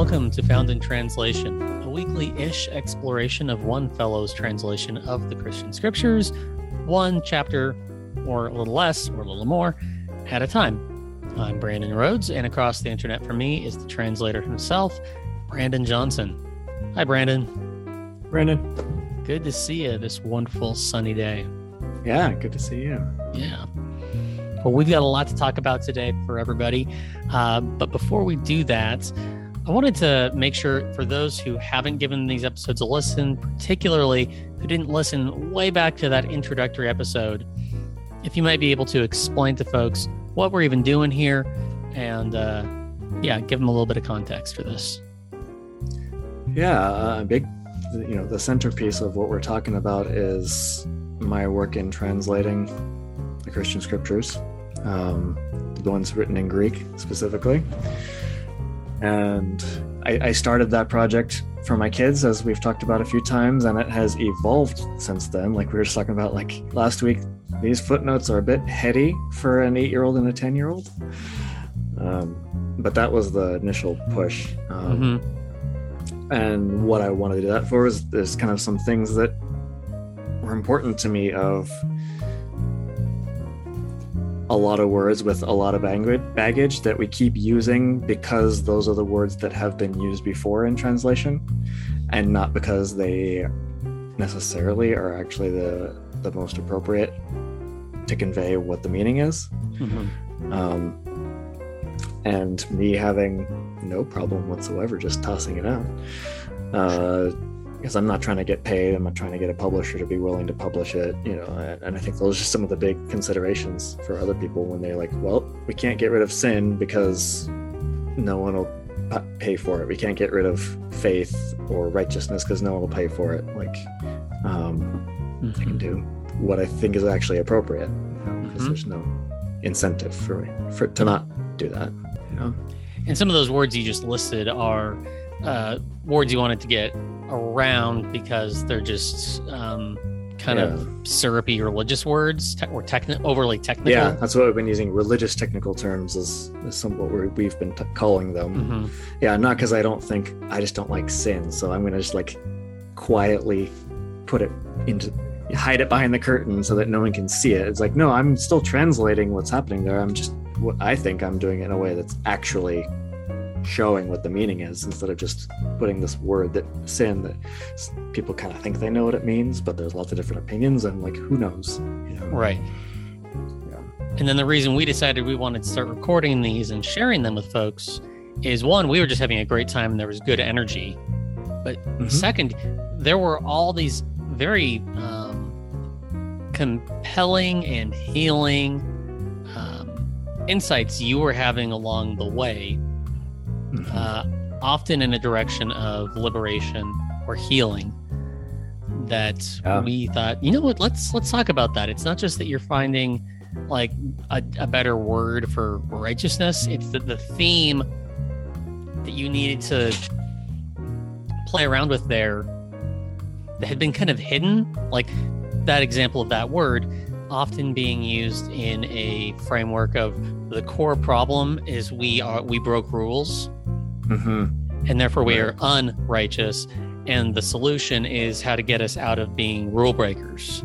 welcome to Found in Translation, a weekly ish exploration of one fellow's translation of the Christian scriptures, one chapter or a little less or a little more at a time. I'm Brandon Rhodes, and across the internet from me is the translator himself, Brandon Johnson. Hi, Brandon. Brandon. Good to see you this wonderful sunny day. Yeah, good to see you. Yeah. Well, we've got a lot to talk about today for everybody. Uh, but before we do that, I wanted to make sure for those who haven't given these episodes a listen, particularly who didn't listen way back to that introductory episode, if you might be able to explain to folks what we're even doing here and, uh, yeah, give them a little bit of context for this. Yeah, a uh, big, you know, the centerpiece of what we're talking about is my work in translating the Christian scriptures, um, the ones written in Greek specifically. And I, I, started that project for my kids, as we've talked about a few times, and it has evolved since then. Like we were just talking about, like last week, these footnotes are a bit heady for an eight year old and a 10 year old. Um, but that was the initial push. Um, mm-hmm. And what I wanted to do that for is, is kind of some things that were important to me of a lot of words with a lot of baggage that we keep using because those are the words that have been used before in translation and not because they necessarily are actually the the most appropriate to convey what the meaning is mm-hmm. um, and me having no problem whatsoever just tossing it out uh, because I'm not trying to get paid. I'm not trying to get a publisher to be willing to publish it, you know. And, I think those are some of the big considerations for other people when they're like, well, we can't get rid of sin because no one will pay for it. We can't get rid of faith or righteousness because no one will pay for it. Like, um, mm-hmm. I can do what I think is actually appropriate because you know, mm-hmm. there's no incentive for me for to not do that. You know. And some of those words you just listed are uh, words you wanted to get around because they're just um, kind yeah. of syrupy religious words te- or techni- overly technical. Yeah, that's what we've been using. Religious technical terms is, is some what we have been t- calling them. Mm-hmm. Yeah, not because I don't think I just don't like sin, so I'm gonna just like quietly put it into hide it behind the curtain so that no one can see it. It's like no, I'm still translating what's happening there. I'm just what I think I'm doing it in a way that's actually showing what the meaning is instead of just putting this word that sin that people kind of think they know what it means but there's lots of different opinions and like who knows you know? right yeah. and then the reason we decided we wanted to start recording these and sharing them with folks is one we were just having a great time and there was good energy but mm-hmm. second there were all these very um, compelling and healing um, insights you were having along the way mm-hmm. uh, often in a direction of liberation or healing that yeah. we thought you know what let's let's talk about that it's not just that you're finding like a, a better word for righteousness it's the, the theme that you needed to play around with there that had been kind of hidden like that example of that word often being used in a framework of the core problem is we are we broke rules Mm-hmm. And therefore, we are unrighteous. And the solution is how to get us out of being rule breakers.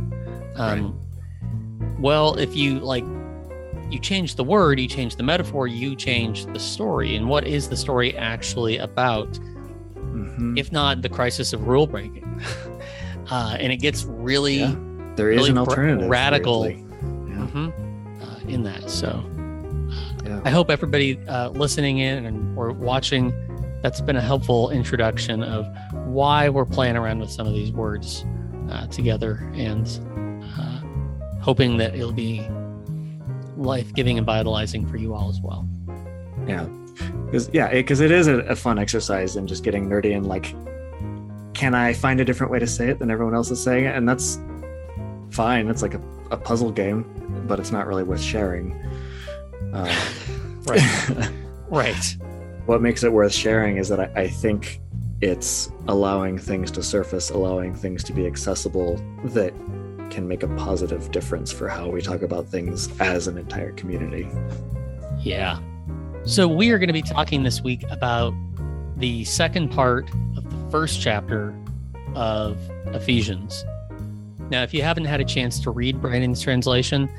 Um, right. Well, if you like, you change the word, you change the metaphor, you change the story. And what is the story actually about? Mm-hmm. If not the crisis of rule breaking. uh, and it gets really, yeah. there is really an alternative, radical yeah. mm-hmm, uh, in that. So yeah. I hope everybody uh, listening in and or watching, that's been a helpful introduction of why we're playing around with some of these words uh, together and uh, hoping that it'll be life giving and vitalizing for you all as well. Yeah. Because, yeah, because it, it is a, a fun exercise and just getting nerdy and like, can I find a different way to say it than everyone else is saying it? And that's fine. It's like a, a puzzle game, but it's not really worth sharing. Uh, right. right. What makes it worth sharing is that I, I think it's allowing things to surface, allowing things to be accessible that can make a positive difference for how we talk about things as an entire community. Yeah. So we are going to be talking this week about the second part of the first chapter of Ephesians. Now, if you haven't had a chance to read Brandon's translation,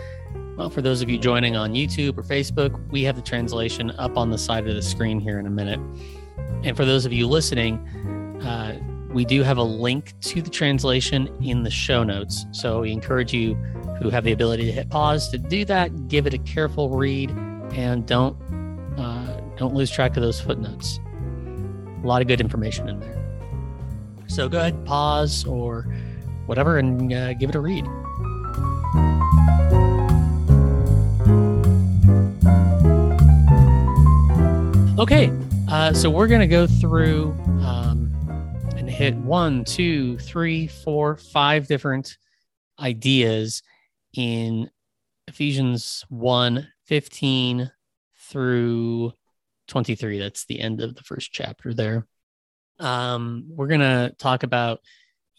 well, for those of you joining on YouTube or Facebook, we have the translation up on the side of the screen here in a minute. And for those of you listening, uh, we do have a link to the translation in the show notes. So we encourage you who have the ability to hit pause to do that, give it a careful read, and don't uh, don't lose track of those footnotes. A lot of good information in there. So go ahead, pause or whatever, and uh, give it a read. Okay, uh, so we're going to go through um, and hit one, two, three, four, five different ideas in Ephesians 1 15 through 23. That's the end of the first chapter there. Um, we're going to talk about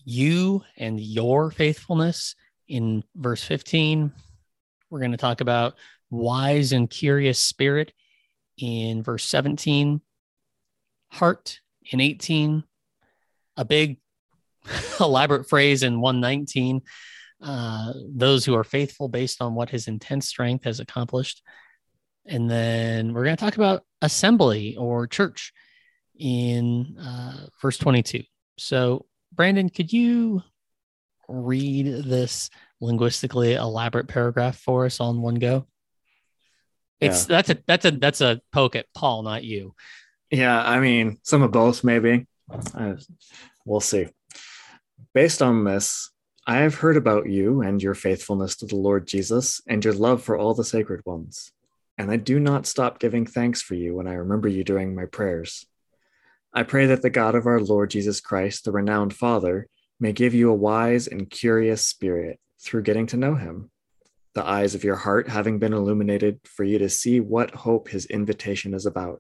you and your faithfulness in verse 15. We're going to talk about wise and curious spirit in verse 17, heart in 18, a big elaborate phrase in 119, uh, those who are faithful based on what his intense strength has accomplished. And then we're going to talk about assembly or church in uh, verse 22. So, Brandon, could you read this linguistically elaborate paragraph for us on one go? It's yeah. that's a that's a that's a poke at Paul, not you. Yeah, I mean, some of both, maybe. Uh, we'll see. Based on this, I have heard about you and your faithfulness to the Lord Jesus and your love for all the sacred ones. And I do not stop giving thanks for you when I remember you during my prayers. I pray that the God of our Lord Jesus Christ, the renowned Father, may give you a wise and curious spirit through getting to know him the eyes of your heart having been illuminated for you to see what hope his invitation is about,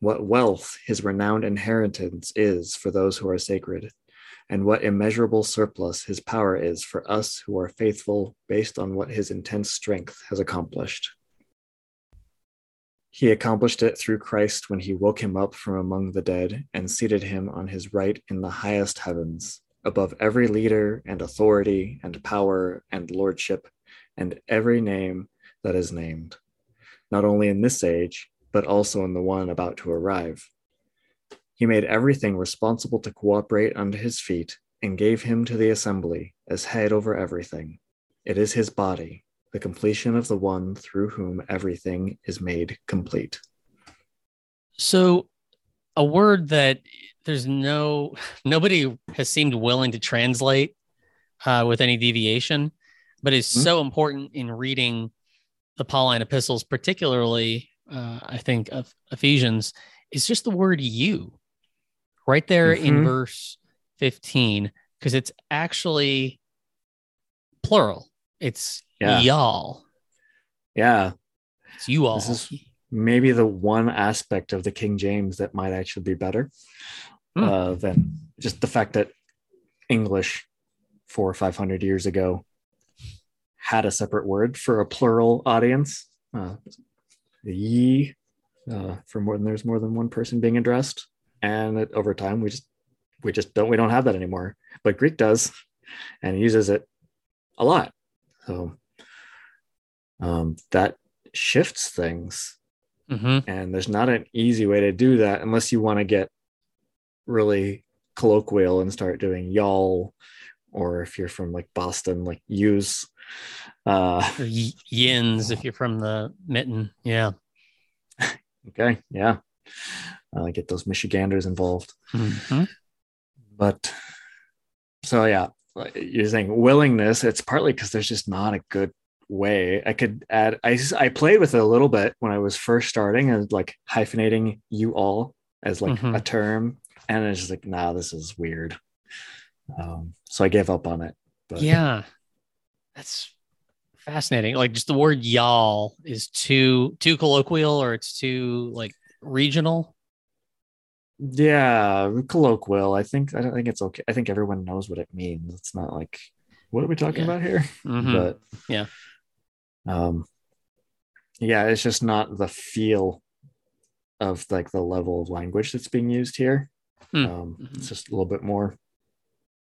what wealth his renowned inheritance is for those who are sacred, and what immeasurable surplus his power is for us who are faithful based on what his intense strength has accomplished. He accomplished it through Christ when he woke him up from among the dead and seated him on his right in the highest heavens, above every leader and authority and power and lordship and every name that is named, not only in this age, but also in the one about to arrive. He made everything responsible to cooperate under his feet and gave him to the assembly as head over everything. It is his body, the completion of the one through whom everything is made complete. So, a word that there's no nobody has seemed willing to translate uh, with any deviation but is mm-hmm. so important in reading the Pauline epistles, particularly, uh, I think, of Ephesians, is just the word you right there mm-hmm. in verse 15, because it's actually plural. It's yeah. y'all. Yeah. It's you all. This is maybe the one aspect of the King James that might actually be better mm. uh, than just the fact that English four or five hundred years ago had a separate word for a plural audience. Uh, ye, uh, for more than there's more than one person being addressed, and it, over time we just we just don't we don't have that anymore. But Greek does, and uses it a lot. So um, that shifts things, mm-hmm. and there's not an easy way to do that unless you want to get really colloquial and start doing y'all, or if you're from like Boston, like use uh, yins if you're from the mitten. Yeah. okay. Yeah. Uh, get those Michiganders involved. Mm-hmm. But so, yeah, you're saying willingness, it's partly because there's just not a good way. I could add, I, I played with it a little bit when I was first starting and like hyphenating you all as like mm-hmm. a term. And it's just like, nah, this is weird. Um, so I gave up on it. But yeah, that's fascinating. Like just the word y'all is too too colloquial or it's too like regional. Yeah, colloquial. I think I don't think it's okay. I think everyone knows what it means. It's not like what are we talking yeah. about here? Mm-hmm. But yeah. Um yeah, it's just not the feel of like the level of language that's being used here. Hmm. Um, Mhm. It's just a little bit more.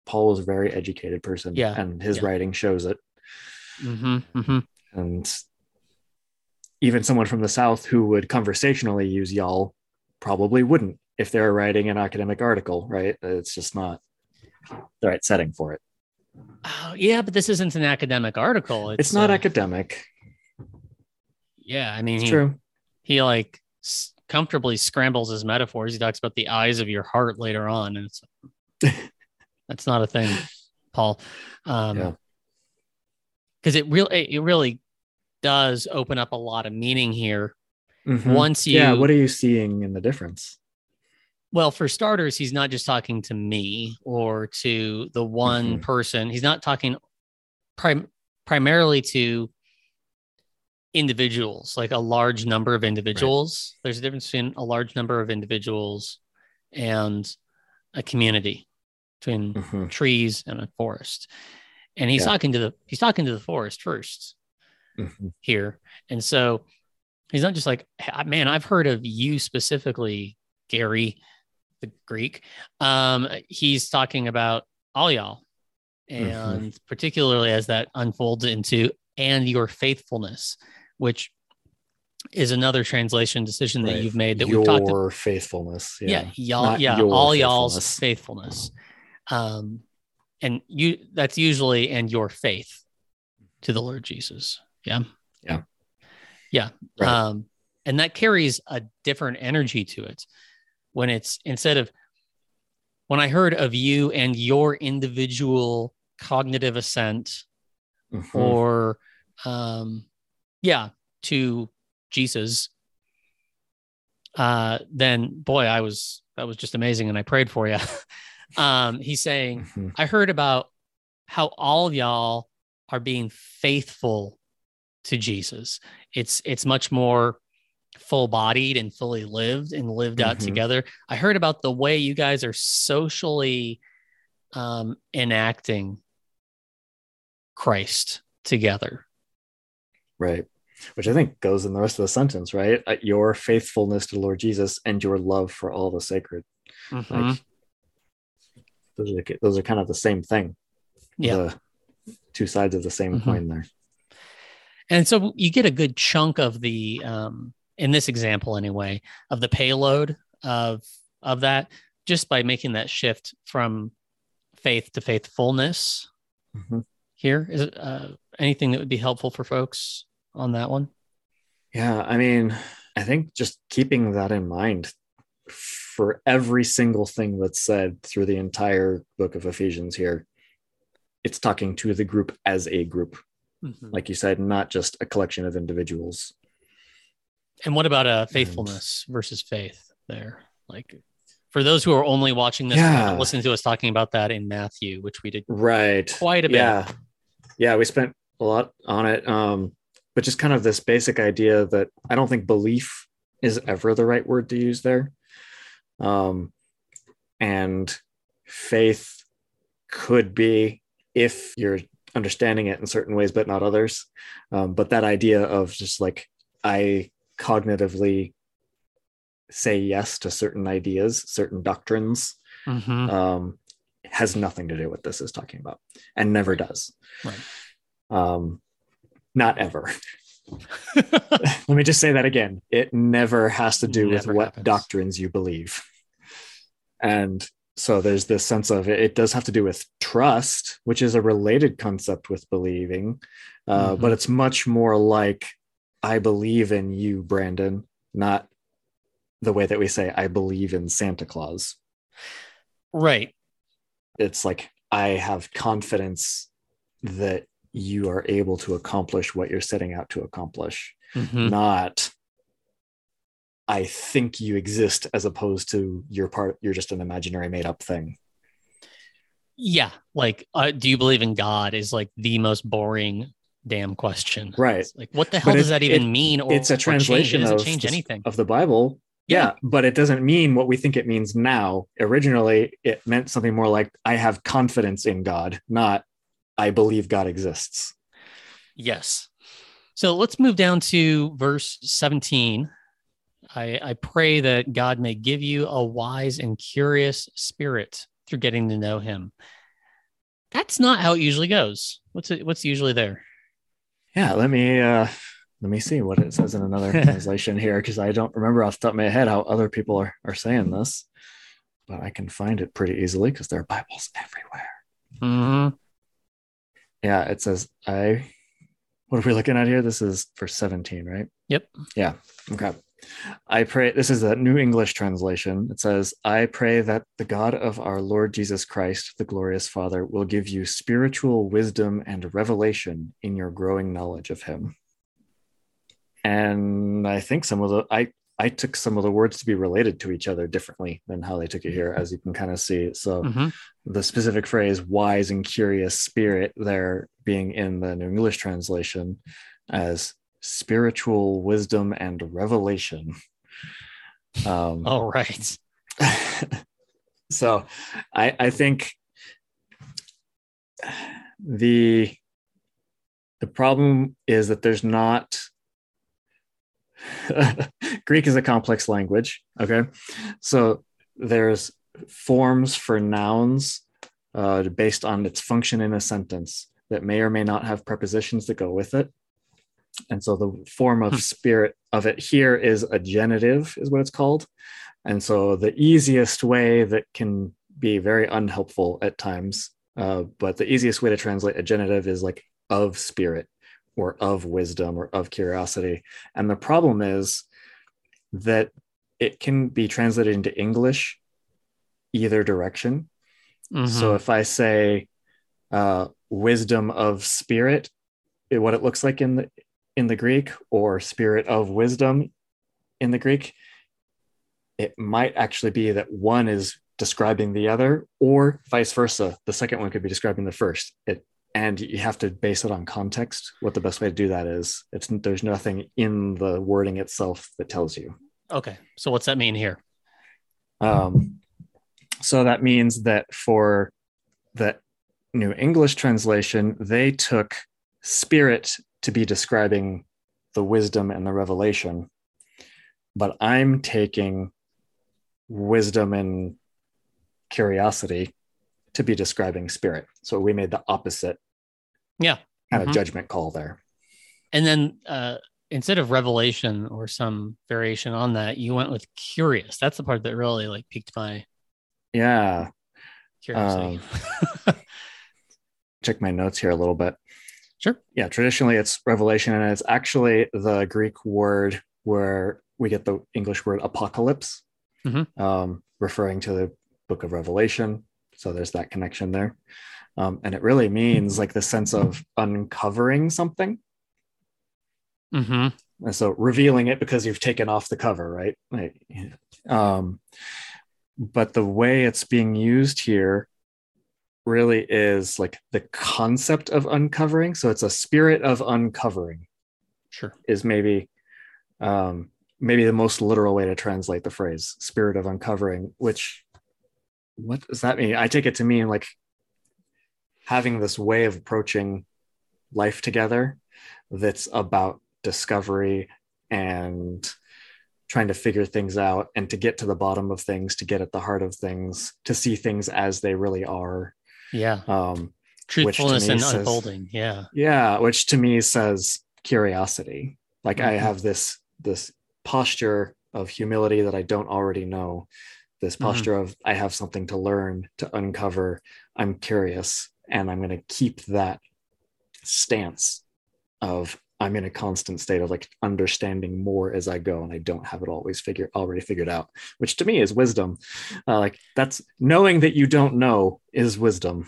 Paul was a very educated person, Yeah, and his yeah. writing shows it. Hmm hmm And even someone from the South who would conversationally use y'all probably wouldn't if they were writing an academic article, right? It's just not the right setting for it. Oh, yeah, but this isn't an academic article. It's, It's, not uh, academic. Yeah, I mean, It's he, true. he like s- comfortably scrambles his metaphors. He talks about the eyes of your heart later on, and it's that's not a thing, Paul. Um, Yeah. Because it really it really does open up a lot of meaning here. Mhm. Once you, Yeah, what are you seeing in the difference? well, for starters, he's not just talking to me or to the one Mhm. person. He's not talking prim- primarily to individuals, like a large number of individuals. There's a difference between a large number of individuals and a community, between Mhm. trees and a forest. And he's Yeah. talking to the he's talking to the forest first Mhm. here. And so he's not just like, man, I've heard of you specifically, Gary, the Greek. Um, he's talking about all y'all. And particularly as that unfolds into and your faithfulness, which is another translation decision that you've made that your we've talked about. faithfulness. Yeah, Yeah. y'all, Not yeah, all y'all's faithfulness. Um, and you that's usually and your faith to the Lord Jesus. Yeah. Yeah. Yeah. Right. Um, and that carries a different energy to it when it's instead of when I heard of you and your individual cognitive assent Mhm. or um yeah to jesus uh then boy i was that was just amazing and i prayed for you um he's saying Mhm. i heard about how all y'all are being faithful to jesus it's it's much more full bodied and fully lived and lived out Mhm. together i heard about the way you guys are socially um enacting christ together Right. Which I think goes in the rest of the sentence, right? Uh, Your faithfulness to the Lord Jesus and your love for all the sacred. Mhm. Like, those are those are kind of the same thing. Yeah. The two sides of the same Mhm. coin there. And so you get a good chunk of the, um, in this example anyway, of the payload of of that just by making that shift from faith to faithfulness. Mhm. Here is it, uh, anything that would be helpful for folks on that one. Yeah, I mean, I think just keeping that in mind for every single thing that's said through the entire book of Ephesians here, it's talking to the group as a group, like you said, not just a collection of individuals. And what about uh, faithfulness versus faith? There, like for those who are only watching this, Yeah. and listening to us talking about that in Matthew, which we did Right. quite a bit. Yeah. Yeah, we spent a lot on it. Um, but just kind of this basic idea that I don't think belief is ever the right word to use there. Um, and faith could be if you're understanding it in certain ways, but not others. Um, but that idea of just like, I cognitively say yes to certain ideas, certain doctrines, Mhm. um, has nothing to do with this is talking about and never does. Right. Um, not ever. Let me just say that again. It never has to do with what happens. doctrines you believe. And so there's this sense of it, it does have to do with trust, which is a related concept with believing. Uh, Mhm. But it's much more like, I believe in you, Brandon, not the way that we say, I believe in Santa Claus. right. it's like I have confidence that you are able to accomplish what you're setting out to accomplish, Mhm. not I think you exist as opposed to you're part you're just an imaginary made up thing. Yeah, like, uh, do you believe in God? Is like the most boring damn question. Right. It's like, what the hell But does it- that even it- mean? Or it's a change? It translation doesn't change the- anything. of the Bible. Yeah, but it doesn't mean what we think it means now. Originally, it meant something more like I have confidence in God, not I believe God exists. Yes. So let's move down to verse 17. I, I pray that God may give you a wise and curious spirit through getting to know Him. That's not how it usually goes. What's it? What's usually there? Yeah, let me uh, let me see what it says in another translation here because I don't remember off the top of my head how other people are, are saying this, but I can find it pretty easily because there are Bibles everywhere. Mm-hmm. Yeah, it says I. What are we looking at here? This is for 17, right? Yep. Yeah. Okay. I pray, this is a New English translation. It says, I pray that the God of our Lord Jesus Christ, the glorious Father, will give you spiritual wisdom and revelation in your growing knowledge of him. And I think some of the, I, I took some of the words to be related to each other differently than how they took it here, as you can kind of see. So Mm-hmm. The specific phrase wise and curious spirit there being in the New English translation as spiritual wisdom and revelation. Um, All right. so I, I think the the problem is that there's not Greek is a complex language. Okay. So there's forms for nouns uh, based on its function in a sentence that may or may not have prepositions that go with it. And so the form of Hmm. spirit of it here is a genitive, is what it's called. And so the easiest way that can be very unhelpful at times, uh, but the easiest way to translate a genitive is like of spirit or of wisdom or of curiosity. And the problem is that it can be translated into English either direction. Mhm. So if I say uh, wisdom of spirit, it- what it looks like in the in the Greek, or spirit of wisdom in the Greek, it might actually be that one is describing the other, or vice versa. The second one could be describing the first. It and you have to base it on context. What the best way to do that is, it's there's nothing in the wording itself that tells you. okay. So what's that mean here? Um, so that means that for the New English translation, they took spirit to be describing the wisdom and the revelation, but I'm taking wisdom and curiosity to be describing spirit. So we made the opposite Yeah. kind Mhm. of judgment call there. And then uh, instead of revelation or some variation on that, you went with curious. That's the part that really like piqued my Yeah. curiosity. Check my notes here a little bit. sure. yeah, traditionally it's revelation, and it's actually the Greek word where we get the English word apocalypse, Mhm. um, referring to the book of Revelation. So there's that connection there. Um, and it really means like the sense of uncovering something. hmm And so revealing it because you've taken off the cover, right? Like, um, but the way it's being used here really is like the concept of uncovering. So it's a spirit of uncovering Sure. is maybe um, maybe the most literal way to translate the phrase spirit of uncovering which what does that mean i take it to mean like having this way of approaching life together that's about discovery and trying to figure things out and to get to the bottom of things to get at the heart of things to see things as they really are Yeah. um, Truthfulness and says- unfolding. Yeah. yeah which to me says curiosity like i Mhm. have this this posture of humility that i don't already know this Mhm. posture of i have something to learn to uncover i'm curious and i'm going to keep that stance of i'm in a constant state of like understanding more as i go and i don't have it always figured already figured out which to me is wisdom uh, like that's knowing that you don't know is wisdom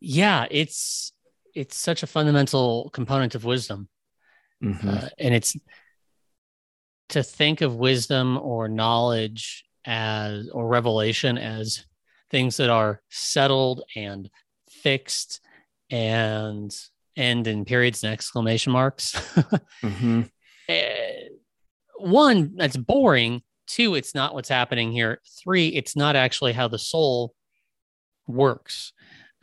Yeah. It's it's such a fundamental component of wisdom. Mhm. Uh, and it's to think of wisdom or knowledge as or revelation as things that are settled and fixed and end in periods and exclamation marks. Mhm. Eh, one, that's boring. Two, it's not what's happening here. Three, it's not actually how the soul works.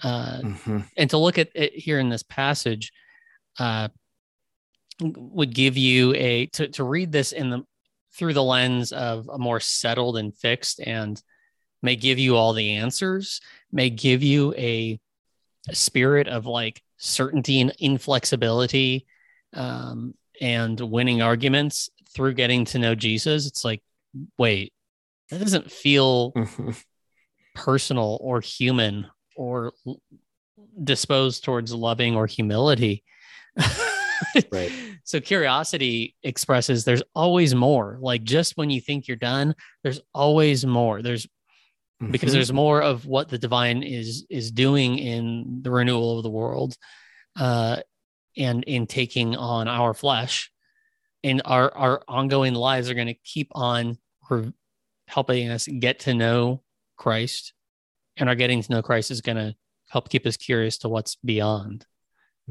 Uh, Mhm. and to look at it here in this passage uh, would give you a to, to read this in the through the lens of a more settled and fixed and may give you all the answers, may give you a, a spirit of like certainty and inflexibility um, and winning arguments through getting to know Jesus. It's like, wait, that doesn't feel personal or human or disposed towards loving or humility. right. So curiosity expresses there's always more. Like just when you think you're done, there's always more. There's because Mhm. there's more of what the divine is is doing in the renewal of the world uh and in taking on our flesh and our our ongoing lives are going to keep on re- helping us get to know Christ and our getting to know Christ is going to help keep us curious to what's beyond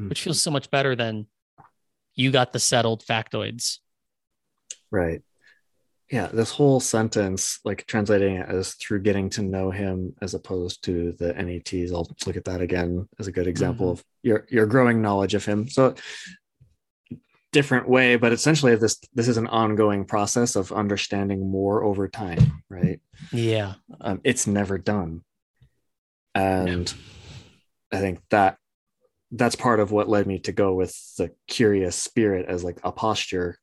which feels so much better than you got the settled factoids Right. Yeah, this whole sentence, like translating it as through getting to know him as opposed to the NETs, I'll look at that again as a good example Mhm. of your your growing knowledge of him. So different way, but essentially this this is an ongoing process of understanding more over time, right? yeah Um, it's never done. And I think that that's part of what led me to go with the curious spirit as like a posture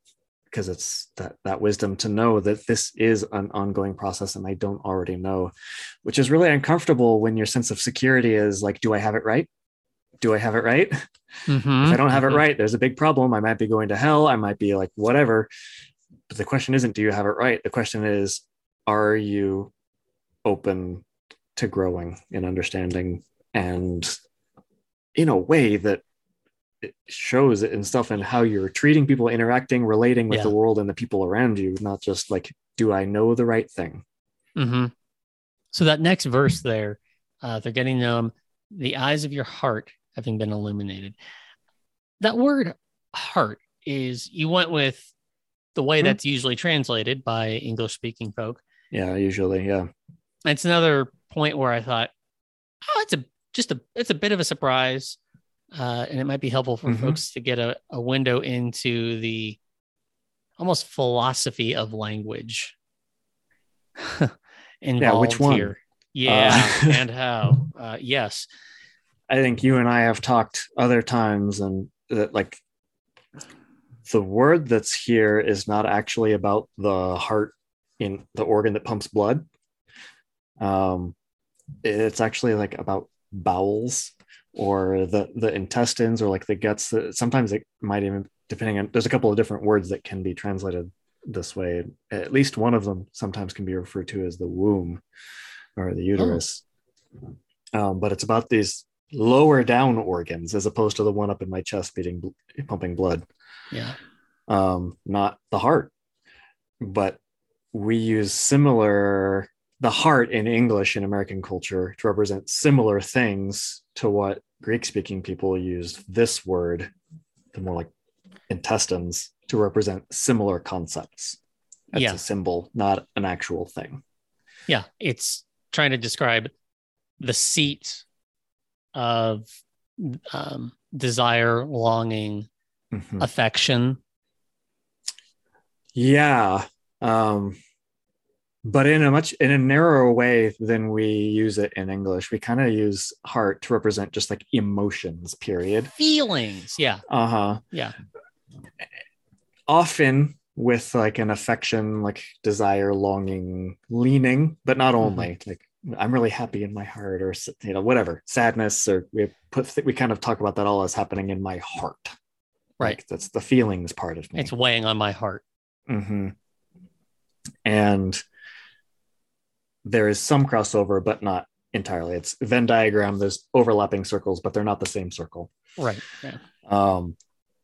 because it's that that wisdom to know that this is an ongoing process and I don't already know, which is really uncomfortable when your sense of security is like, do I have it right? Do I have it right? Mhm. If I don't have it Mhm. right, there's a big problem. I might be going to hell. I might be like whatever. But the question isn't, do you have it right? The question is, are you open to growing and understanding and in a way that it shows it in stuff and how you're treating people, interacting, relating with Yeah. the world and the people around you, not just like, do I know the right thing? hmm So that next verse there, uh, they're getting him, the eyes of your heart having been illuminated. That word heart is, you went with the way Mhm. that's usually translated by English speaking folk. Yeah, usually, yeah. It's another point where I thought, oh, it's a just a it's a bit of a surprise. Uh, and it might be helpful for Mhm. folks to get a, a window into the almost philosophy of language involved which one? here. Yeah, Uh, and how? Uh, yes. I think you and I have talked other times, and that like the word that's here is not actually about the heart in the organ that pumps blood. Um, it's actually like about bowels or the the intestines or like the guts. That sometimes it might even depending on. There's a couple of different words that can be translated this way. At least one of them sometimes can be referred to as the womb or the uterus. Um, but it's about these lower down organs as opposed to the one up in my chest beating pumping blood Yeah. um not the heart but we use similar the heart in english in american culture to represent similar things to what greek speaking people used this word the more like intestines to represent similar concepts it's Yeah. a symbol not an actual thing Yeah. It's trying to describe the seat of um, desire, longing, Mhm. affection. Yeah. Um, but in a much in a narrower way than we use it in English. We kind of use heart to represent just like emotions, period. Feelings. Yeah. Uh-huh. Yeah. Often with like an affection, like desire, longing, leaning, but not only like I'm really happy in my heart or you know whatever sadness or we put we kind of talk about that all as happening in my heart Right. Like, that's the feelings part of me It's weighing on my heart. Mm hmm And there is some crossover, but not entirely. It's Venn diagram. There's overlapping circles, but they're not the same circle. Right. Yeah. Um,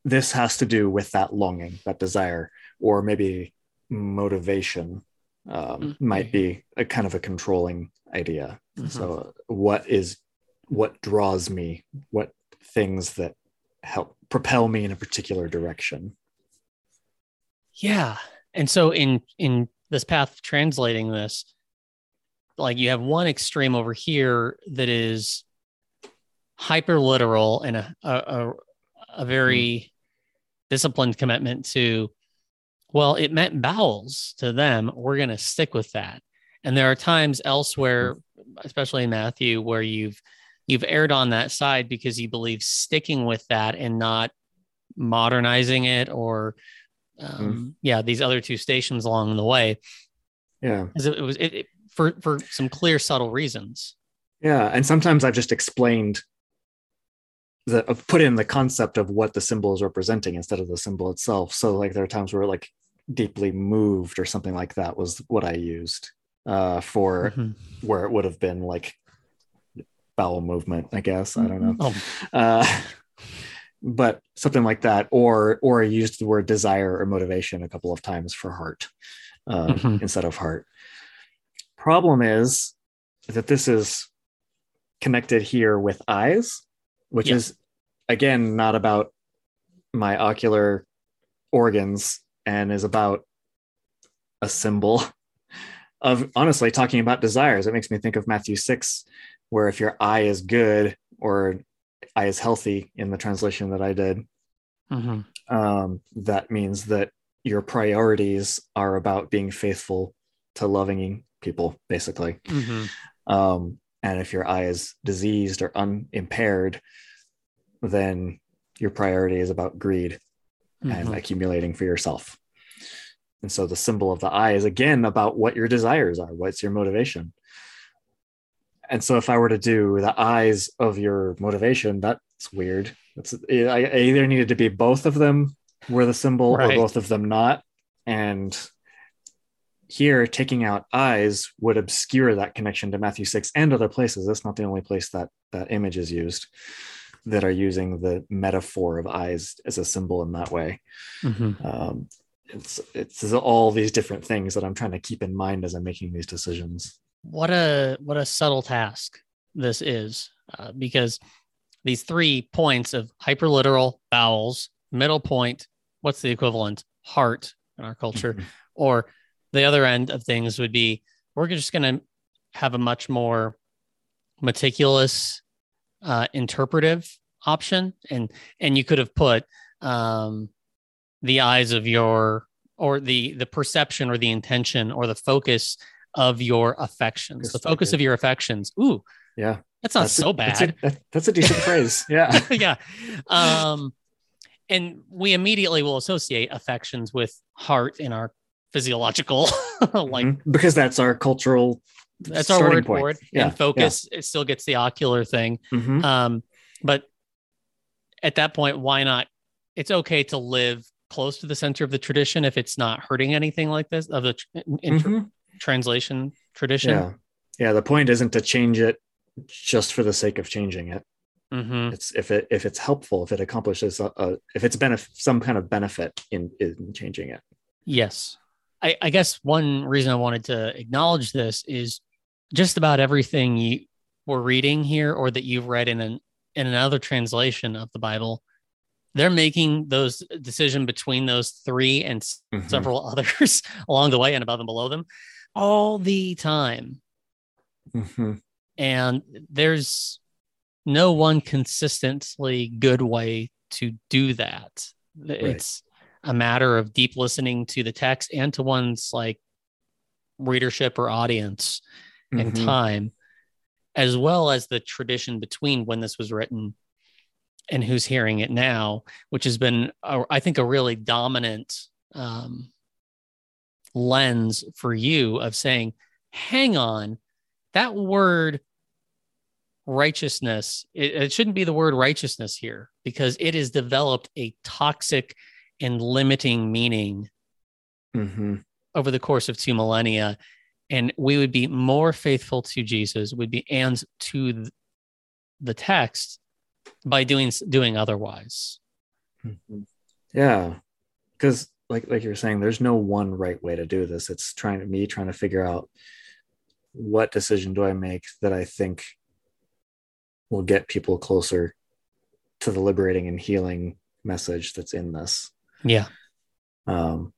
this has to do with that longing, that desire, or maybe motivation. Um, Mhm. Might be a kind of a controlling idea. Mhm. So, what is what draws me? What things that help propel me in a particular direction? Yeah. And so in in this path of translating this, like you have one extreme over here that is hyper literal and a a, a, very disciplined commitment to well, it meant bowels to them. We're going to stick with that. And there are times elsewhere, especially in Matthew, where you've you've erred on that side because you believe sticking with that and not modernizing it or um, mm. yeah these other two stations along the way yeah it, it was it, it, for for some clear subtle reasons yeah and sometimes i've just explained the uh, put in the concept of what the symbol is representing instead of the symbol itself so like there are times where like deeply moved or something like that was what i used uh, for mm-hmm. where it would have been like bowel movement i guess i don't know oh. uh, but something like that or or i used the word desire or motivation a couple of times for heart uh, mm-hmm. instead of heart problem is that this is connected here with eyes which is again not about my ocular organs and is about a symbol of honestly talking about desires. It makes me think of Matthew 6, where if your eye is good or eye is healthy in the translation that I did, mm-hmm. um, that means that your priorities are about being faithful to loving people, basically. Mm-hmm. Um, and if your eye is diseased or unimpaired, then your priority is about greed mm-hmm. and accumulating for yourself. And so the symbol of the eye is again about what your desires are, what's your motivation. And so if I were to do the eyes of your motivation, that's weird. It's I either needed to be both of them were the symbol right. or both of them not. And here taking out eyes would obscure that connection to Matthew 6 and other places. That's not the only place that that image is used that are using the metaphor of eyes as a symbol in that way. Mm-hmm. Um, it's it's all these different things that I'm trying to keep in mind as I'm making these decisions. What a what a subtle task this is, uh, because these three points of hyperliteral vowels, middle point, what's the equivalent? Heart in our culture, mm-hmm. or the other end of things would be we're just going to have a much more meticulous uh, interpretive option, and and you could have put um, the eyes of your or the the perception or the intention or the focus of your affections, the focus of your affections. Ooh, yeah, that's not that's so a, bad. That's a, that's a decent phrase. Yeah, yeah. Um, and we immediately will associate affections with heart in our physiological like mm-hmm. because that's our cultural that's our word point. for it yeah, and focus yeah. it still gets the ocular thing mm-hmm. um but at that point why not it's okay to live close to the center of the tradition if it's not hurting anything like this of the mm-hmm. translation tradition yeah yeah the point isn't to change it just for the sake of changing it mm-hmm. it's if it if it's helpful if it accomplishes a, a if it's benefit some kind of benefit in in changing it yes I, I guess one reason i wanted to acknowledge this is just about everything you were reading here or that you've read in an in another translation of the bible they're making those decision between those three and mm-hmm. several others along the way and above and below them all the time. Mm-hmm. And there's no one consistently good way to do that. Right. It's a matter of deep listening to the text and to one's like readership or audience mm-hmm. and time, as well as the tradition between when this was written and who's hearing it now, which has been, a, I think, a really dominant um, lens for you of saying, hang on, that word righteousness, it, it shouldn't be the word righteousness here because it has developed a toxic and limiting meaning mm-hmm. over the course of two millennia. And we would be more faithful to Jesus, would be and to the text by doing doing otherwise. Mm-hmm. Yeah, because like like you're saying, there's no one right way to do this. It's trying to me trying to figure out what decision do I make that I think will get people closer to the liberating and healing message that's in this. Yeah. Um,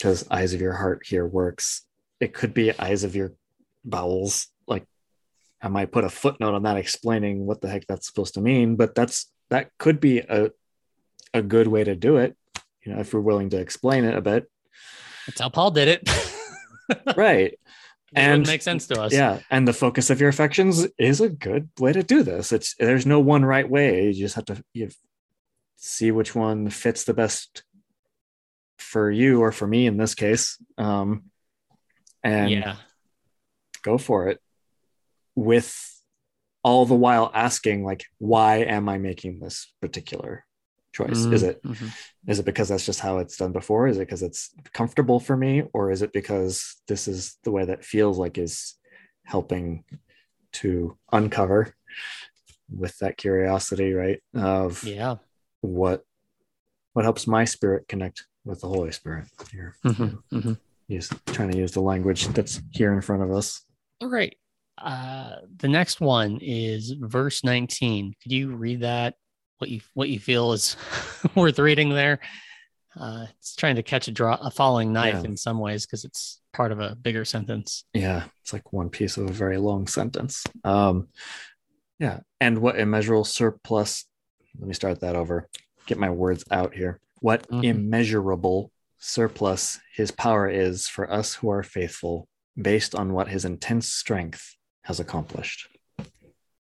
because eyes of your heart here works. It could be eyes of your bowels, like I might put a footnote on that explaining what the heck that's supposed to mean, but that's that could be a a good way to do it, you know, if we're willing to explain it a bit. That's how Paul did it. right. and makes sense to us. Yeah, and the focus of your affections is a good way to do this. It's there's no one right way. You just have to you see which one fits the best for you or for me in this case. Um, and yeah, go for it with all the while asking like why am i making this particular choice mm-hmm. is it mm-hmm. is it because that's just how it's done before is it because it's comfortable for me or is it because this is the way that feels like is helping to uncover with that curiosity right of yeah what what helps my spirit connect with the holy spirit here mm-hmm. mm-hmm. use trying to use the language that's here in front of us all right uh the next one is verse 19 could you read that what you what you feel is worth reading there. Uh, it's trying to catch a draw a falling knife yeah. in some ways because it's part of a bigger sentence. Yeah, it's like one piece of a very long sentence. Um, yeah, and what immeasurable surplus. Let me start that over. Get my words out here. What mm-hmm. immeasurable surplus his power is for us who are faithful, based on what his intense strength has accomplished.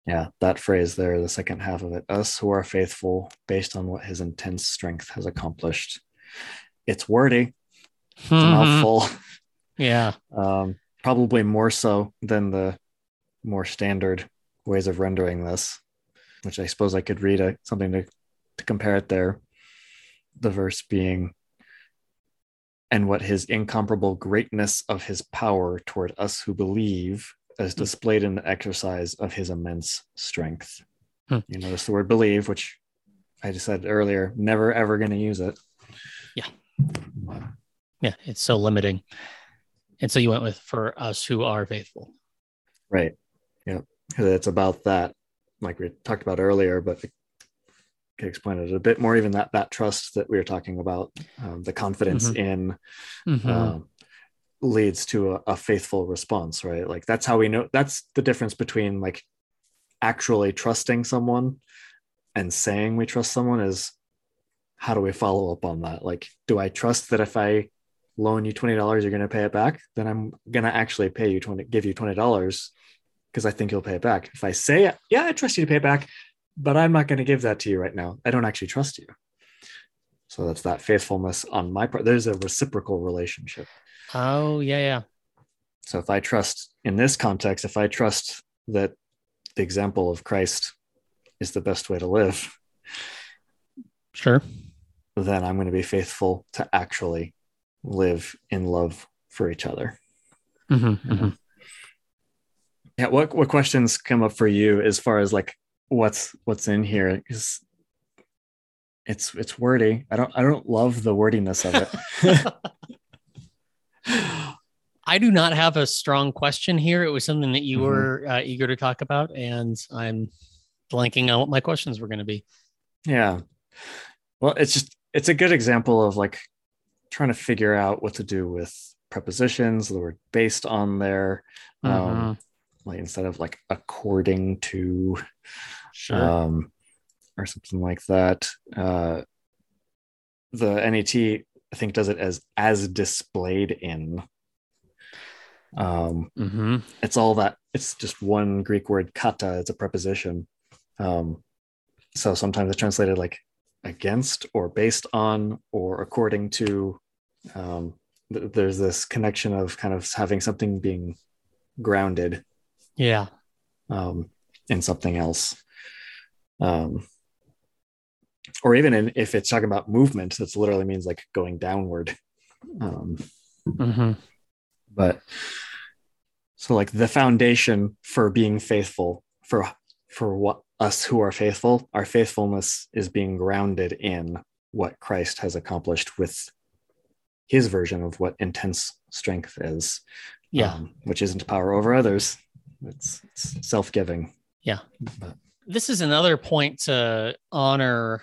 Yeah, that phrase there, the second half of it, us who are faithful based on what his intense strength has accomplished. It's wordy, it's a Mm-hmm. mouthful. Yeah. Um, probably more so than the more standard ways of rendering this, which I suppose I could read a, something to, to compare it there. The verse being, and what his incomparable greatness of his power toward us who believe as displayed in the exercise of his immense strength. Hmm. You notice the word believe, which I just said earlier, never ever going to use it. Yeah. Yeah. It's so limiting. And so you went with for us who are faithful. Right. Yeah. It's about that, like we talked about earlier, but could explain it a bit more. Even that that trust that we were talking about, um, the confidence Mhm. in Mhm. um, leads to a, a faithful response, right? Like that's how we know. That's the difference between like actually trusting someone and saying we trust someone is how do we follow up on that? Like, do I trust that if I loan you twenty dollars, you're going to pay it back? Then I'm going to actually pay you twenty, give you twenty dollars because I think you'll pay it back. If I say, yeah, I trust you to pay it back, but I'm not going to give that to you right now. I don't actually trust you. So that's that faithfulness on my part. There's a reciprocal relationship. Oh, yeah, yeah. So if I trust in this context, if I trust that the example of Christ is the best way to live, Sure. then I'm going to be faithful to actually live in love for each other. Mm-hmm, mm-hmm. Yeah. What what questions come up for you as far as like what's what's in here? Because it's it's wordy. I don't I don't love the wordiness of it. I do not have a strong question here. It was something that you Mhm. were uh, eager to talk about, and I'm blanking on what my questions were going to be. Yeah. Well, it's just it's a good example of like trying to figure out what to do with prepositions, the word based on there. Um, like instead of like according to Sure. um or something like that. Uh the NET I think does it as as displayed in. Um mm-hmm. it's all that it's just one greek word kata it's a preposition um so sometimes it's translated like against or based on or according to um th- there's this connection of kind of having something being grounded Yeah. um in something else um or even in, if it's talking about movement that's literally means like going downward um Mm-hmm. but so like the foundation for being faithful for for what us who are faithful our faithfulness is being grounded in what christ has accomplished with his version of what intense strength is Yeah. um, which isn't power over others it's, it's self-giving Yeah. but this is another point to honor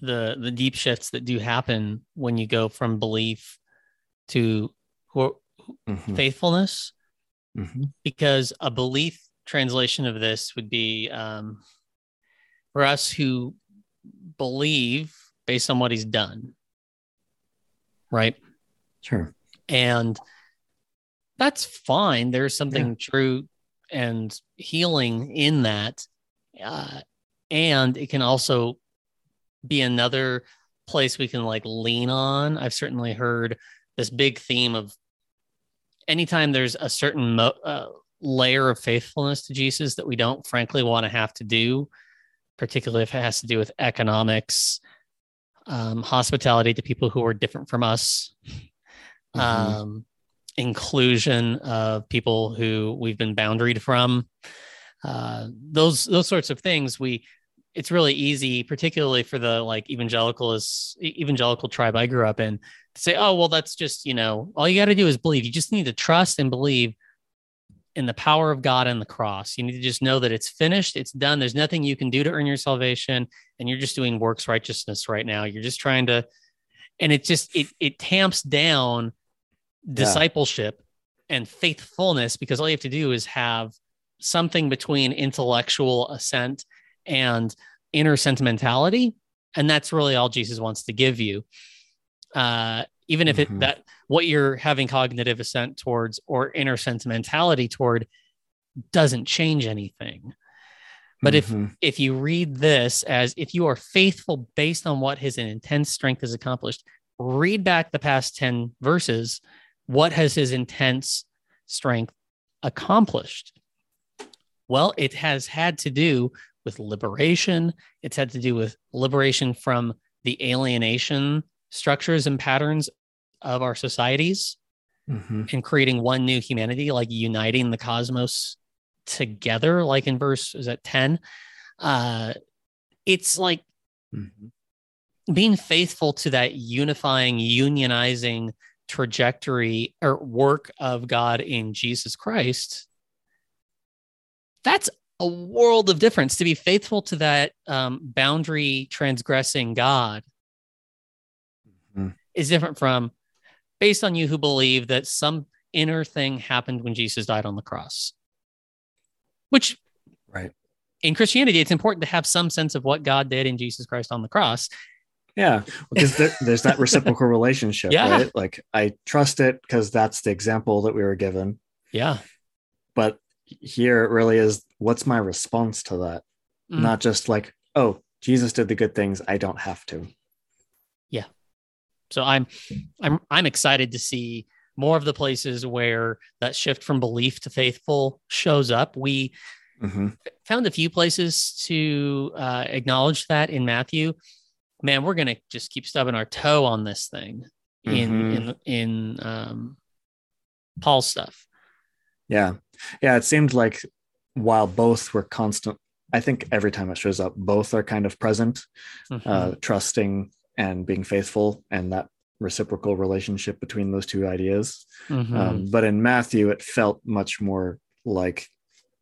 the the deep shifts that do happen when you go from belief to who- mhm, faithfulness mhm, because a belief translation of this would be um, for us who believe based on what he's done right Sure. And that's fine. There's something yeah. true and healing in that. Uh, and it can also be another place we can like lean on. I've certainly heard this big theme of anytime there's a certain mo- uh, layer of faithfulness to Jesus that we don't frankly want to have to do, particularly if it has to do with economics, um, hospitality to people who are different from us, mm-hmm. um, inclusion of people who we've been boundaried from. Uh, those those sorts of things we it's really easy particularly for the like evangelicalist evangelical tribe i grew up in to say oh well that's just you know all you got to do is believe you just need to trust and believe in the power of God and the cross. You need to just know that it's finished, it's done. There's nothing you can do to earn your salvation, and you're just doing works righteousness right now. You're just trying to, and it just it it tamps down discipleship yeah. and faithfulness because all you have to do is have something between intellectual assent and inner sentimentality, and that's really all Jesus wants to give you. Uh, even if it mm-hmm. that what you're having cognitive assent towards or inner sentimentality toward doesn't change anything but mm-hmm. if if you read this as if you are faithful based on what his intense strength has accomplished read back the past 10 verses what has his intense strength accomplished well it has had to do with liberation it's had to do with liberation from the alienation structures and patterns of our societies mm-hmm. and creating one new humanity, like uniting the cosmos together, like in verse is that 10. Uh, it's like mm-hmm. being faithful to that unifying, unionizing trajectory or work of God in Jesus Christ. That's a world of difference to be faithful to that um, boundary transgressing God mm-hmm. is different from based on you who believe that some inner thing happened when Jesus died on the cross. Which, right. In Christianity, it's important to have some sense of what God did in Jesus Christ on the cross. Yeah, because there, there's that reciprocal relationship, yeah. right? Like I trust it because that's the example that we were given. Yeah. But here it really is what's my response to that? Mm. Not just like, oh, Jesus did the good things, I don't have to. Yeah. So I'm I'm I'm excited to see more of the places where that shift from belief to faithful shows up. We mm-hmm. found a few places to uh, acknowledge that in Matthew. Man, we're gonna just keep stubbing our toe on this thing mm-hmm. in in in um, Paul's stuff. Yeah, yeah. It seemed like while both were constant, I think every time it shows up, both are kind of present, mm-hmm. uh, trusting and being faithful and that reciprocal relationship between those two ideas. Mm-hmm. Um, but in Matthew, it felt much more like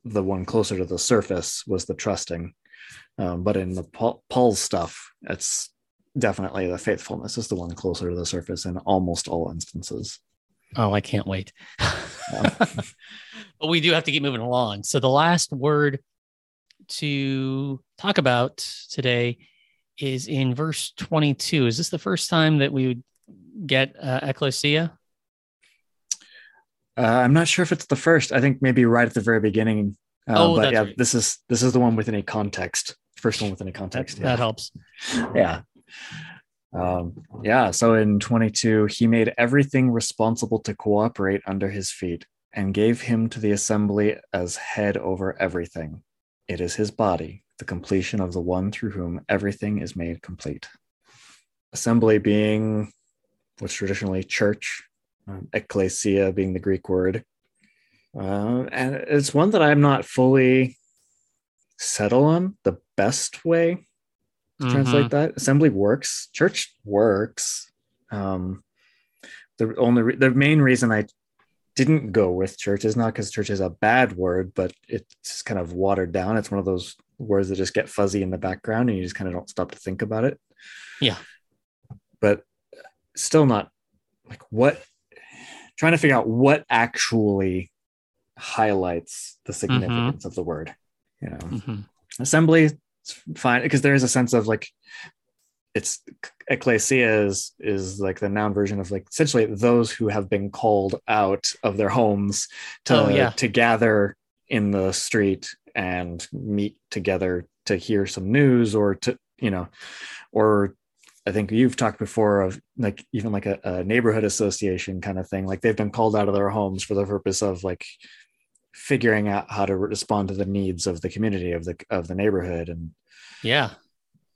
the one closer to the surface was the trusting. Um, but in the Paul, Paul's stuff, it's definitely the faithfulness is the one closer to the surface in almost all instances. Oh, I can't wait. but we do have to keep moving along. So the last word to talk about today is in verse 22. Is this the first time that we would get uh, ecclesia? Uh, I'm not sure if it's the first. I think maybe right at the very beginning. Uh, oh, but yeah, right. this is this is the one within a context. First one within a context. That, yeah. that helps. Yeah. Um, yeah. So in 22, he made everything responsible to cooperate under his feet and gave him to the assembly as head over everything. It is his body, the completion of the one through whom everything is made complete. Assembly being what's traditionally church, um, ecclesia being the Greek word. Uh, and it's one that I'm not fully settled on the best way mm-hmm. translate that. Assembly works, church works. Um, the only re- the main reason I didn't go with church is not because church is a bad word, but it's kind of watered down. It's one of those words that just get fuzzy in the background and you just kind of don't stop to think about it. Yeah. But still not like what trying to figure out what actually highlights the significance mm-hmm. of the word you know mm-hmm. assembly fine because there is a sense of like it's ecclesia is is like the noun version of like essentially those who have been called out of their homes to Oh, yeah. to gather in the street and meet together to hear some news or to you know or i think you've talked before of like even like a, a neighborhood association kind of thing like they've been called out of their homes for the purpose of like figuring out how to respond to the needs of the community of the of the neighborhood and Yeah.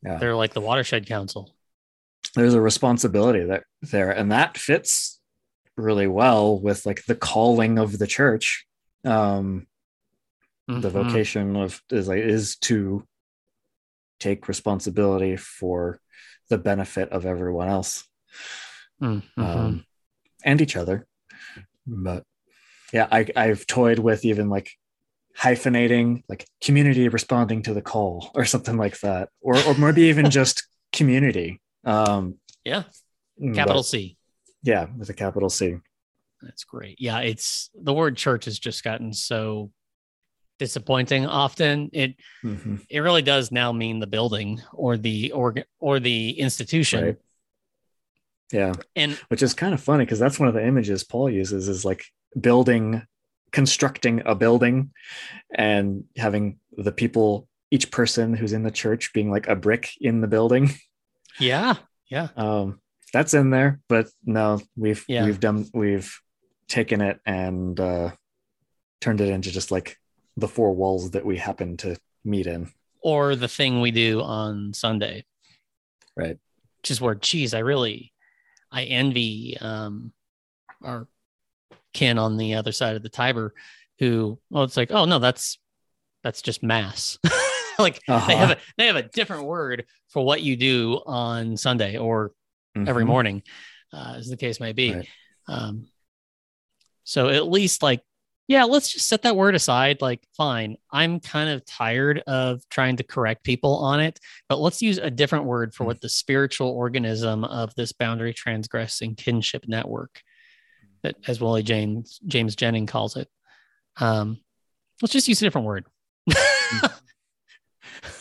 Yeah. They're like the watershed council. there's a responsibility that there and that fits really well with like the calling of the church um the Mhm. vocation of is like is to take responsibility for the benefit of everyone else Mhm. um, and each other but yeah I, i've toyed with even like hyphenating like community responding to the call or something like that or, or maybe even just community um yeah. but- Capital C. yeah with a capital c That's great. Yeah, it's the word church has just gotten so disappointing often. It Mhm. it really does now mean the building or the org or the institution. Right. yeah And which is kind of funny because that's one of the images paul uses is like building constructing a building and having the people each person who's in the church being like a brick in the building yeah, yeah. um that's in there but no we've Yeah. we've done we've taken it and uh turned it into just like the four walls that we happen to meet in Or the thing we do on Sunday. Right. Which is where, geez, I really I envy um our kin on the other side of the Tiber who well it's like, oh no, that's that's just mass. like they Uh-huh. have a they have a different word for what you do on Sunday or every Mhm. morning, uh, as the case may be. Right. Um, so at least like, yeah, let's just set that word aside. Like, fine, I'm kind of tired of trying to correct people on it, but let's use a different word for what the spiritual organism of this boundary transgressing kinship network, as Willie James James Jennings calls it. Um, let's just use a different word.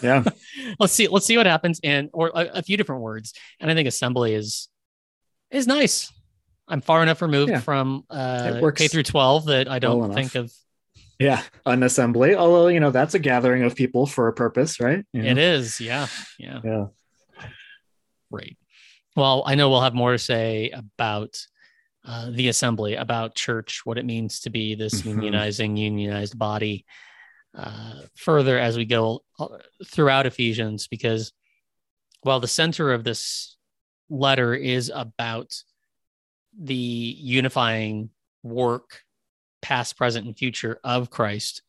yeah let's see let's see what happens and or a, a few different words and i think assembly is is nice i'm far enough removed Yeah. from uh k through 12 that i don't well think of yeah an assembly although you know that's a gathering of people for a purpose right You know? is yeah yeah yeah great well i know we'll have more to say about uh, the assembly about church what it means to be this Mhm. unionizing unionized body uh, further as we go uh, throughout ephesians because while the center of this letter is about the unifying work past present and future of christ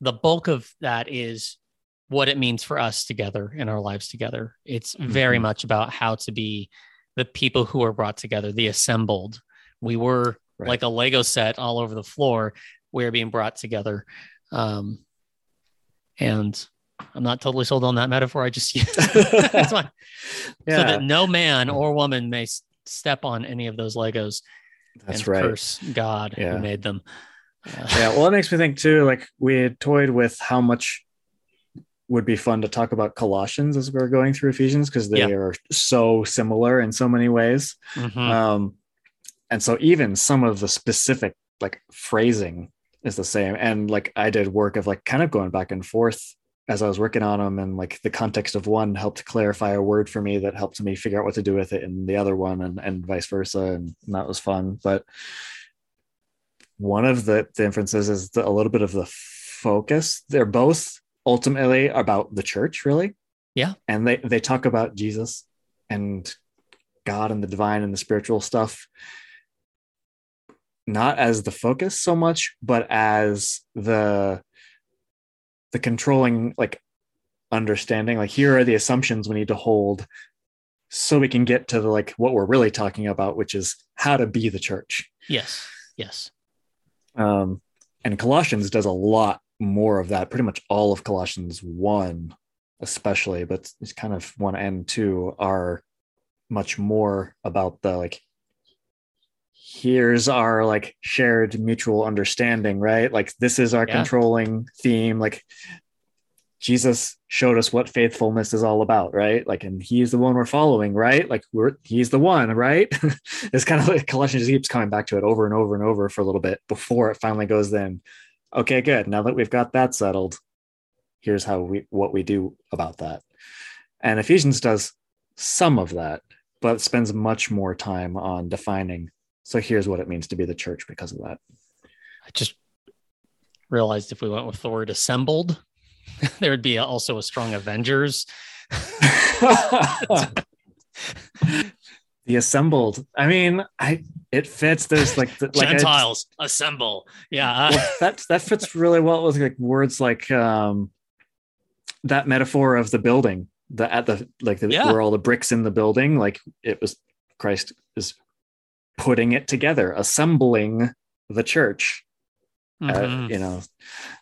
the bulk of that is what it means for us together in our lives together it's very Mhm. much about how to be the people who were brought together the assembled. We were Right. like a lego set all over the floor. We're being brought together. Um and i'm not totally sold on that metaphor. I just used That's fine. so that no man or woman may s- step on any of those legos that's and right. curse god Yeah. who made them. Uh, yeah well it makes me think too like we had toyed with how much would be fun to talk about colossians as we're going through ephesians because they Yeah. are so similar in so many ways mhm. um and so even some of the specific like phrasing is the same and like i did work of like kind of going back and forth as i was working on them and like the context of one helped clarify a word for me that helped me figure out what to do with it in the other one and, and vice versa and that was fun but one of the the inferences is the, a little bit of the focus they're both ultimately about the church really. Yeah. and they they talk about jesus and god and the divine and the spiritual stuff. Not as the focus so much but as the the controlling like understanding. Like here are the assumptions we need to hold so we can get to the like what we're really talking about which is how to be the church. Yes. Yes. Um, and Colossians does a lot more of that. Pretty much all of Colossians one, especially, but it's kind of one and two are much more about the like. Here's our like shared mutual understanding, right? Like this is our Yeah. controlling theme. Like Jesus showed us what faithfulness is all about, right? Like, and he's the one we're following, right? Like, we're he's the one, right? it's kind of like Colossians just keeps coming back to it over and over and over for a little bit before it finally goes then. Okay, good. Now that we've got that settled, here's how we what we do about that. And Ephesians does some of that, but spends much more time on defining. So here's what it means to be the church because of that. I just realized if we went with the word assembled, there would be also a strong Avengers. the assembled. I mean, I it fits. There's like the, like Gentiles I, assemble. Yeah, well, that that fits really well with like words like um that metaphor of the building. The at the like the, yeah. where all the bricks in the building. Like it was Christ is putting it together, assembling the church. Uh, mm-hmm. Uh, you know,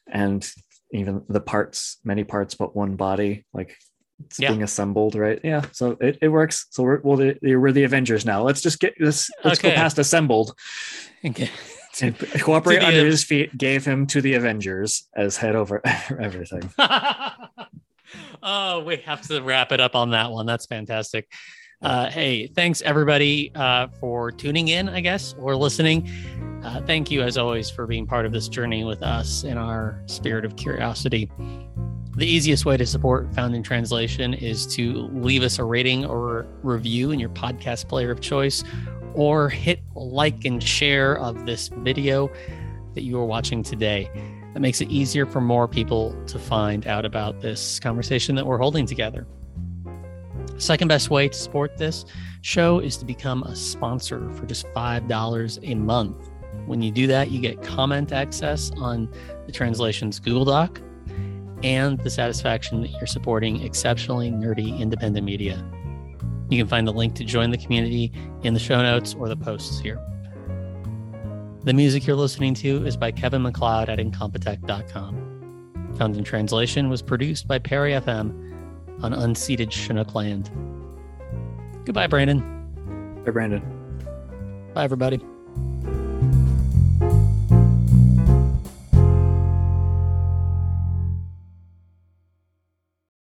and even the parts, many parts, but one body, like it's yeah. being assembled, right? Yeah, so it, it works. So we're well, the, we're the Avengers now. Let's just get this. Let's okay. go past assembled. Okay. and cooperate under his feet gave him to the Avengers as head over everything. oh, we have to wrap it up on that one. That's fantastic. Uh, hey, thanks everybody uh, for tuning in, I guess, or listening. Uh, thank you, as always, for being part of this journey with us in our spirit of curiosity. The easiest way to support Found in Translation is to leave us a rating or review in your podcast player of choice, or hit like and share of this video that you are watching today. That makes it easier for more people to find out about this conversation that we're holding together. Second best way to support this show is to become a sponsor for just $5 a month. When you do that, you get comment access on the translation's Google Doc and the satisfaction that you're supporting exceptionally nerdy independent media. You can find the link to join the community in the show notes or the posts here. The music you're listening to is by Kevin MacLeod at Incompetech.com. Found in Translation was produced by Perry FM on unceded Chinook land. Goodbye, Brandon. Bye, Brandon. Bye, everybody.